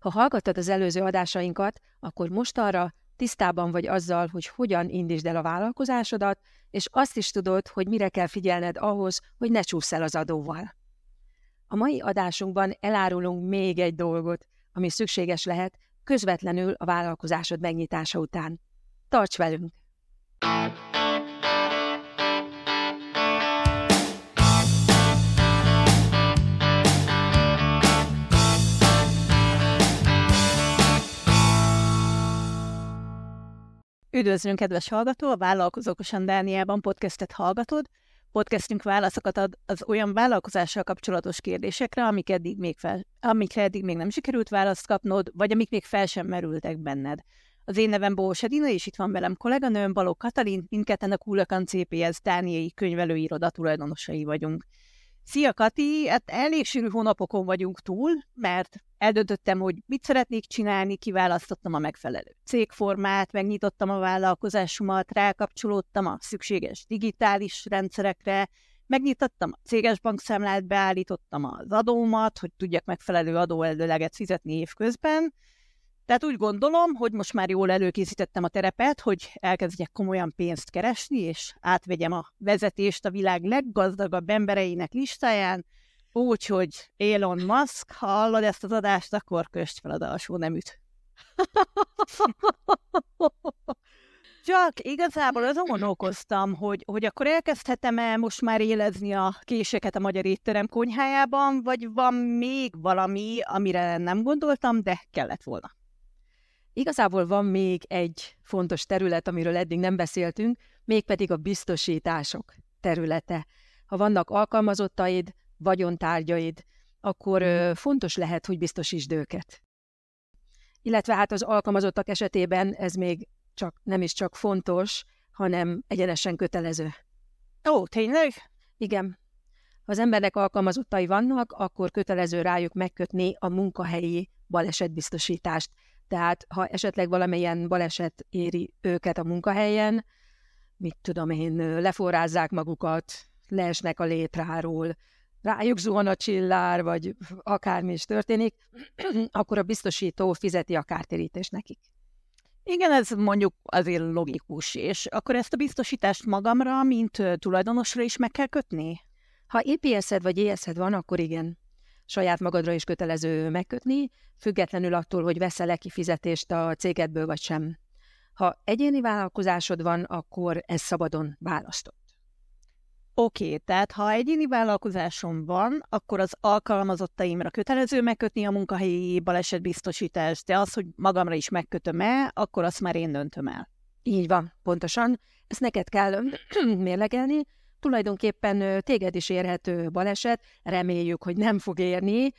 Ha hallgattad az előző adásainkat, akkor mostanra tisztában vagy azzal, hogy hogyan indítsd el a vállalkozásodat, és azt is tudod, hogy mire kell figyelned ahhoz, hogy ne csúsz el az adóval. A mai adásunkban elárulunk még egy dolgot, ami szükséges lehet közvetlenül a vállalkozásod megnyitása után. Tarts velünk! Üdvözlünk, kedves hallgató! A Vállalkozókosan Dániában podcastet hallgatod. Podcastünk válaszokat ad az olyan vállalkozással kapcsolatos kérdésekre, amik eddig még fel, amikre eddig még nem sikerült választ kapnod, vagy amik még fel sem merültek benned. Az én nevem Bós Edina, és itt van velem kolléganőm Baló Katalin, mindketten a Kulakan CPS Dániai könyvelőiroda tulajdonosai vagyunk. Szia Kati, hát elég sűrű hónapokon vagyunk túl, mert eldöntöttem, hogy mit szeretnék csinálni, kiválasztottam a megfelelő cégformát, megnyitottam a vállalkozásomat, rákapcsolódtam a szükséges digitális rendszerekre, megnyitottam a céges bankszámlát, beállítottam az adómat, hogy tudjak megfelelő adóelőleget fizetni évközben, tehát úgy gondolom, hogy most már jól előkészítettem a terepet, hogy elkezdjek komolyan pénzt keresni, és átvegyem a vezetést a világ leggazdagabb embereinek listáján, úgy, hogy Elon Musk, ha hallod ezt az adást, akkor köst fel a alsó neműt. Csak igazából azon gondolkoztam, hogy, hogy akkor elkezdhetem-e most már élezni a késeket a magyar étterem konyhájában, vagy van még valami, amire nem gondoltam, de kellett volna. Igazából van még egy fontos terület, amiről eddig nem beszéltünk, mégpedig a biztosítások területe. Ha vannak alkalmazottaid, vagyontárgyaid, akkor mm. fontos lehet, hogy biztosítsd őket. Illetve hát az alkalmazottak esetében ez még csak nem is csak fontos, hanem egyenesen kötelező. Ó, tényleg? Igen. Ha az embernek alkalmazottai vannak, akkor kötelező rájuk megkötni a munkahelyi balesetbiztosítást. Tehát ha esetleg valamilyen baleset éri őket a munkahelyen, mit tudom én, leforrázzák magukat, leesnek a létráról, rájuk zuhan a csillár, vagy akármi is történik, akkor a biztosító fizeti a kártérítést nekik. Igen, ez mondjuk azért logikus, és akkor ezt a biztosítást magamra, mint tulajdonosra is meg kell kötni? Ha EPS-ed vagy ES-ed van, akkor igen saját magadra is kötelező megkötni, függetlenül attól, hogy veszel-e kifizetést a cégedből vagy sem. Ha egyéni vállalkozásod van, akkor ez szabadon választott. Oké, okay, tehát ha egyéni vállalkozásom van, akkor az alkalmazottaimra kötelező megkötni a munkahelyi balesetbiztosítást, de az, hogy magamra is megkötöm-e, akkor azt már én döntöm el. Így van, pontosan. Ezt neked kell mérlegelni, tulajdonképpen téged is érhető baleset, reméljük, hogy nem fog érni,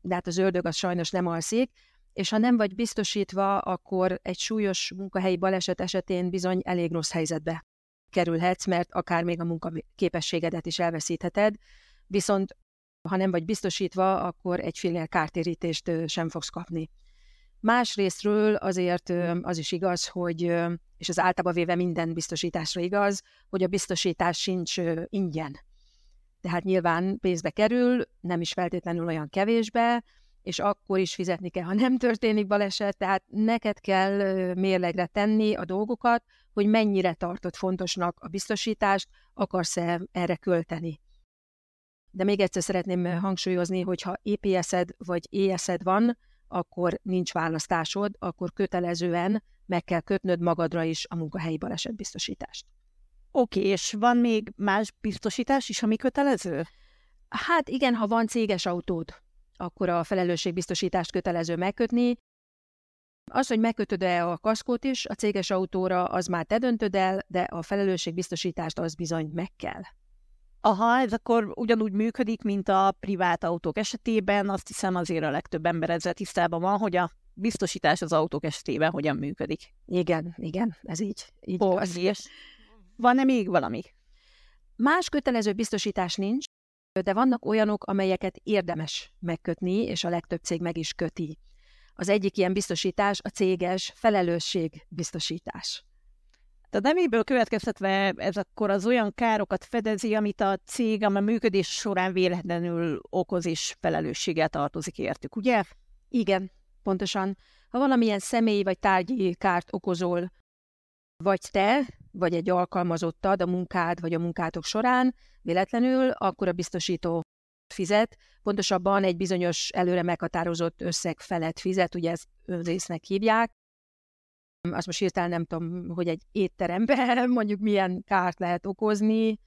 de hát az ördög az sajnos nem alszik, és ha nem vagy biztosítva, akkor egy súlyos munkahelyi baleset esetén bizony elég rossz helyzetbe kerülhetsz, mert akár még a munkaképességedet is elveszítheted, viszont ha nem vagy biztosítva, akkor egy fillér kártérítést sem fogsz kapni. Másrésztről azért az is igaz, hogy, és az általában véve minden biztosításra igaz, hogy a biztosítás sincs ingyen. Tehát nyilván pénzbe kerül, nem is feltétlenül olyan kevésbe, és akkor is fizetni kell, ha nem történik baleset, tehát neked kell mérlegre tenni a dolgokat, hogy mennyire tartod fontosnak a biztosítást, akarsz-e erre költeni. De még egyszer szeretném hangsúlyozni, hogy ha EPS-ed vagy ES-ed van, akkor nincs választásod, akkor kötelezően meg kell kötnöd magadra is a munkahelyi balesetbiztosítást. Oké, okay, és van még más biztosítás is, ami kötelező? Hát igen, ha van céges autód, akkor a felelősségbiztosítást kötelező megkötni. Az, hogy megkötöd-e a kaszkót is a céges autóra, az már te döntöd el, de a felelősségbiztosítást az bizony meg kell. Aha, ez akkor ugyanúgy működik, mint a privát autók esetében. Azt hiszem azért a legtöbb ember ezzel tisztában van, hogy a biztosítás az autók esetében hogyan működik. Igen, igen, ez így. így Ó, és van-e még valami? Más kötelező biztosítás nincs, de vannak olyanok, amelyeket érdemes megkötni, és a legtöbb cég meg is köti. Az egyik ilyen biztosítás a céges felelősségbiztosítás. A neméből következtetve ez akkor az olyan károkat fedezi, amit a cég a működés során véletlenül okoz és felelősséggel tartozik értük, ugye? Igen, Pontosan, ha valamilyen személyi vagy tárgyi kárt okozol, vagy te, vagy egy alkalmazottad a munkád vagy a munkátok során véletlenül, akkor a biztosító fizet, pontosabban egy bizonyos előre meghatározott összeg felett fizet, ugye ezt résznek hívják. Azt most hirtelen nem tudom, hogy egy étteremben mondjuk milyen kárt lehet okozni.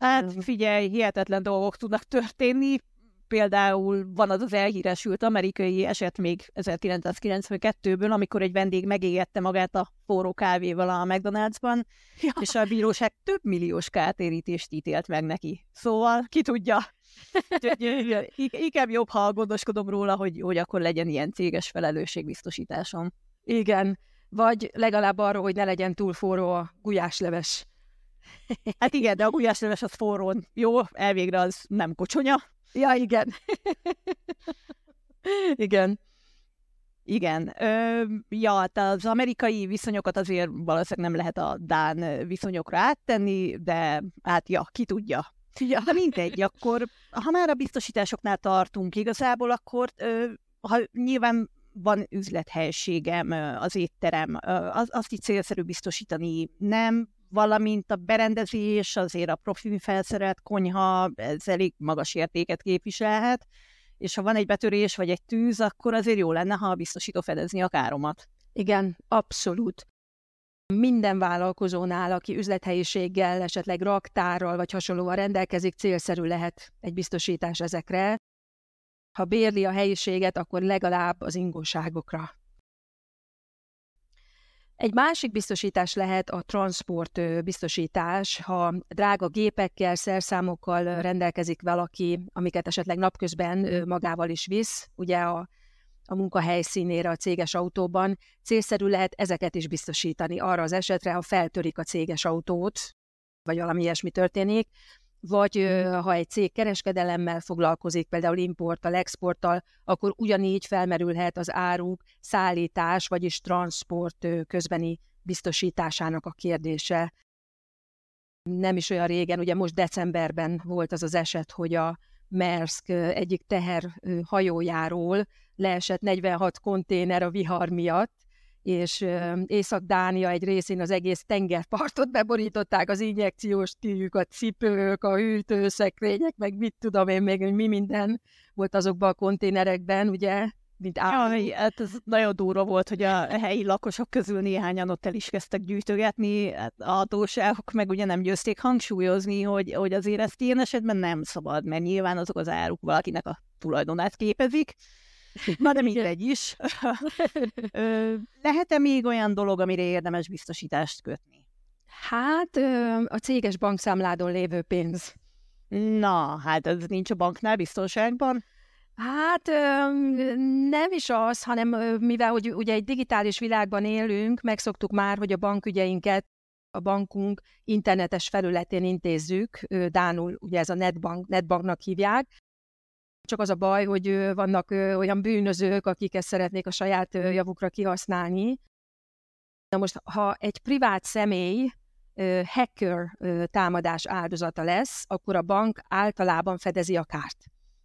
Hát figyelj, hihetetlen dolgok tudnak történni. Például van az az elhíresült amerikai eset még 1992-ből, amikor egy vendég megégette magát a forró kávéval a McDonald'sban, ja. és a bíróság több milliós kártérítést ítélt meg neki. Szóval ki tudja, Inkább jobb, ha gondoskodom róla, hogy, hogy akkor legyen ilyen céges felelősségbiztosításom. Igen, vagy legalább arról, hogy ne legyen túl forró a gulyásleves. Hát igen, de a gulyásleves az forrón. Jó, elvégre az nem kocsonya. Ja, igen. igen. Igen. Ö, ja, az amerikai viszonyokat azért valószínűleg nem lehet a Dán viszonyokra áttenni, de hát ja, ki tudja. Ja. De mindegy, akkor ha már a biztosításoknál tartunk igazából, akkor ö, ha nyilván van üzlethelységem, az étterem, az, azt így célszerű biztosítani nem, valamint a berendezés, azért a profi felszerelt konyha, ez elég magas értéket képviselhet, és ha van egy betörés vagy egy tűz, akkor azért jó lenne, ha a biztosító fedezni a káromat. Igen, abszolút minden vállalkozónál, aki üzlethelyiséggel, esetleg raktárral vagy hasonlóan rendelkezik, célszerű lehet egy biztosítás ezekre. Ha bérli a helyiséget, akkor legalább az ingóságokra. Egy másik biztosítás lehet a transport biztosítás, ha drága gépekkel, szerszámokkal rendelkezik valaki, amiket esetleg napközben magával is visz. Ugye a a munkahely színére a céges autóban, célszerű lehet ezeket is biztosítani arra az esetre, ha feltörik a céges autót, vagy valami ilyesmi történik, vagy mhm. ha egy cég kereskedelemmel foglalkozik, például importtal, exporttal, akkor ugyanígy felmerülhet az áruk szállítás, vagyis transport közbeni biztosításának a kérdése. Nem is olyan régen, ugye most decemberben volt az az eset, hogy a Mersk egyik teherhajójáról leesett 46 konténer a vihar miatt, és Észak-Dánia egy részén az egész tengerpartot beborították, az injekciós tűk, a cipők, a hűtőszekrények, meg mit tudom én még, hogy mi minden volt azokban a konténerekben, ugye, mint Jaj, hát ez nagyon durva volt, hogy a helyi lakosok közül néhányan ott el is kezdtek gyűjtögetni, hát a hatóságok meg ugye nem győzték hangsúlyozni, hogy, hogy azért ezt ilyen esetben nem szabad, mert nyilván azok az áruk valakinek a tulajdonát képezik, Na de mindegy is. Lehet-e még olyan dolog, amire érdemes biztosítást kötni? Hát a céges bankszámládon lévő pénz. Na, hát ez nincs a banknál biztonságban? Hát nem is az, hanem mivel hogy ugye egy digitális világban élünk, megszoktuk már, hogy a bankügyeinket a bankunk internetes felületén intézzük, Dánul ugye ez a netbank, netbanknak hívják, csak az a baj, hogy vannak olyan bűnözők, akik ezt szeretnék a saját javukra kihasználni. Na most, ha egy privát személy hacker támadás áldozata lesz, akkor a bank általában fedezi a kárt.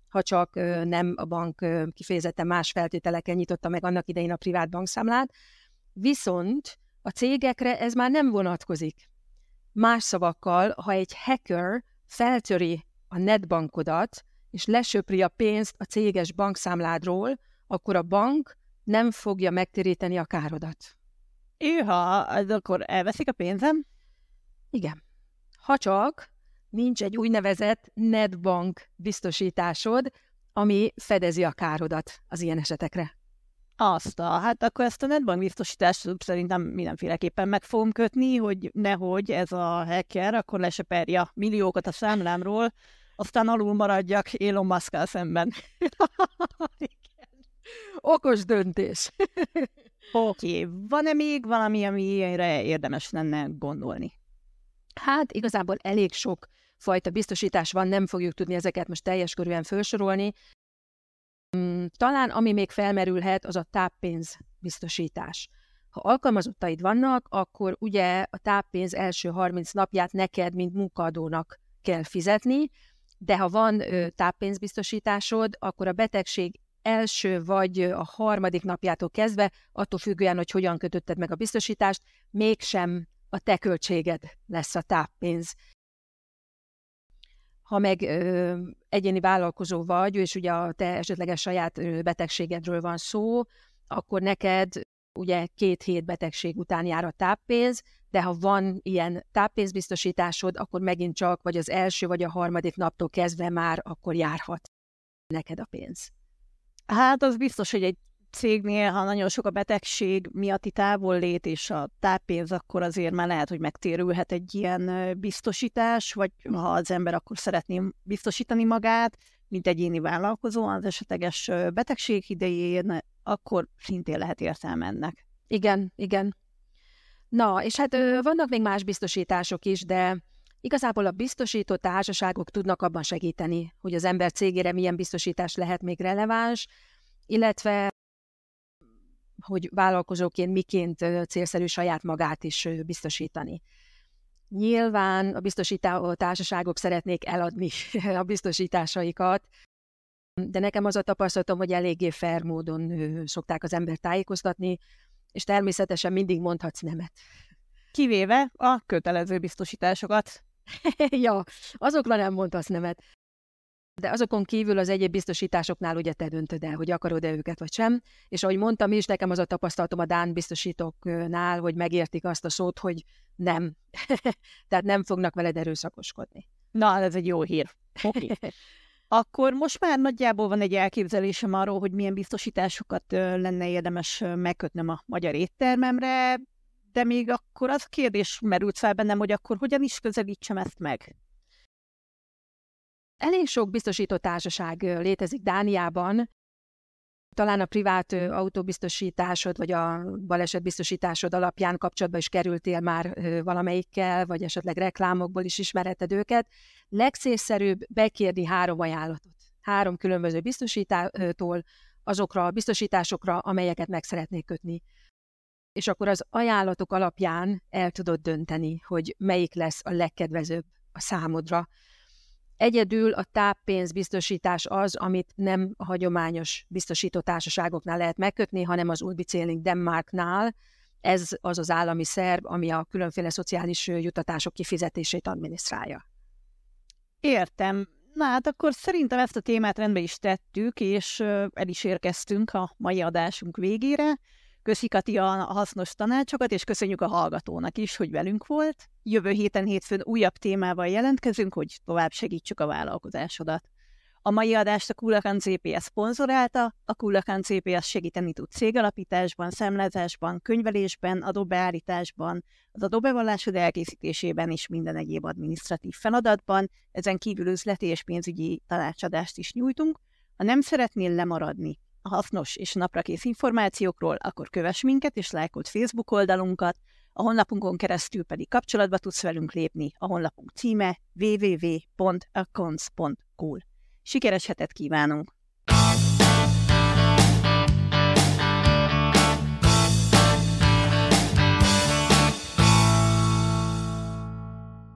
Ha csak nem a bank kifejezetten más feltételeken nyitotta meg annak idején a privát bankszámlát. Viszont a cégekre ez már nem vonatkozik. Más szavakkal, ha egy hacker feltöri a netbankodat, és lesöpri a pénzt a céges bankszámládról, akkor a bank nem fogja megtéríteni a károdat. Őha, akkor elveszik a pénzem? Igen. Ha csak nincs egy úgynevezett netbank biztosításod, ami fedezi a károdat az ilyen esetekre. Azt a, hát akkor ezt a netbank biztosítást szerintem mindenféleképpen meg fogom kötni, hogy nehogy ez a hacker akkor leseperja milliókat a számlámról, aztán alul maradjak Elon musk szemben. Okos döntés. Oké, okay. van-e még valami, amire érdemes lenne gondolni? Hát igazából elég sok fajta biztosítás van, nem fogjuk tudni ezeket most teljes körűen felsorolni. Mm, talán ami még felmerülhet, az a táppénz biztosítás. Ha alkalmazottaid vannak, akkor ugye a táppénz első 30 napját neked, mint munkadónak kell fizetni, de ha van táppénzbiztosításod, akkor a betegség első vagy a harmadik napjától kezdve, attól függően, hogy hogyan kötötted meg a biztosítást, mégsem a te költséged lesz a táppénz. Ha meg ö, egyéni vállalkozó vagy, és ugye a te esetleges saját betegségedről van szó, akkor neked ugye két hét betegség után jár a táppénz, de ha van ilyen táppénzbiztosításod, akkor megint csak vagy az első, vagy a harmadik naptól kezdve már akkor járhat neked a pénz. Hát az biztos, hogy egy cégnél, ha nagyon sok a betegség miatti lét és a táppénz, akkor azért már lehet, hogy megtérülhet egy ilyen biztosítás, vagy ha az ember akkor szeretné biztosítani magát, mint egyéni vállalkozó az esetleges betegség idején, akkor szintén lehet értelme ennek. Igen, igen. Na, és hát vannak még más biztosítások is, de igazából a biztosító társaságok tudnak abban segíteni, hogy az ember cégére milyen biztosítás lehet még releváns, illetve hogy vállalkozóként miként célszerű saját magát is biztosítani. Nyilván a biztosító társaságok szeretnék eladni a biztosításaikat, de nekem az a tapasztalatom, hogy eléggé fair módon szokták az ember tájékoztatni, és természetesen mindig mondhatsz nemet. Kivéve a kötelező biztosításokat. ja, azokra nem mondhatsz nemet. De azokon kívül az egyéb biztosításoknál ugye te döntöd el, hogy akarod-e őket vagy sem. És ahogy mondtam is, nekem az a tapasztalatom a Dán biztosítóknál, hogy megértik azt a szót, hogy nem. Tehát nem fognak veled erőszakoskodni. Na, ez egy jó hír. Okay. Akkor most már nagyjából van egy elképzelésem arról, hogy milyen biztosításokat lenne érdemes megkötnöm a magyar éttermemre, de még akkor az kérdés merült fel bennem, hogy akkor hogyan is közelítsem ezt meg. Elég sok biztosító társaság létezik Dániában, talán a privát autóbiztosításod, vagy a balesetbiztosításod alapján kapcsolatba is kerültél már valamelyikkel, vagy esetleg reklámokból is ismereted őket. Legszélszerűbb bekérni három ajánlatot. Három különböző biztosítától azokra a biztosításokra, amelyeket meg szeretnék kötni. És akkor az ajánlatok alapján el tudod dönteni, hogy melyik lesz a legkedvezőbb a számodra. Egyedül a táppénzbiztosítás az, amit nem a hagyományos biztosító társaságoknál lehet megkötni, hanem az Ulbicéling Denmarknál. Ez az az állami szerv, ami a különféle szociális jutatások kifizetését adminisztrálja. Értem. Na hát akkor szerintem ezt a témát rendbe is tettük, és el is érkeztünk a mai adásunk végére. Köszi Kati a hasznos tanácsokat, és köszönjük a hallgatónak is, hogy velünk volt. Jövő héten hétfőn újabb témával jelentkezünk, hogy tovább segítsük a vállalkozásodat. A mai adást a Kulakan CPS szponzorálta, a Kulakan CPS segíteni tud cégalapításban, szemlezésben, könyvelésben, adóbeállításban, az adóbevallásod elkészítésében és minden egyéb adminisztratív feladatban, ezen kívül üzleti és pénzügyi tanácsadást is nyújtunk. Ha nem szeretnél lemaradni hasznos és naprakész információkról, akkor kövess minket és lájkold Facebook oldalunkat, a honlapunkon keresztül pedig kapcsolatba tudsz velünk lépni. A honlapunk címe www.accounts.cool. Sikeres hetet kívánunk!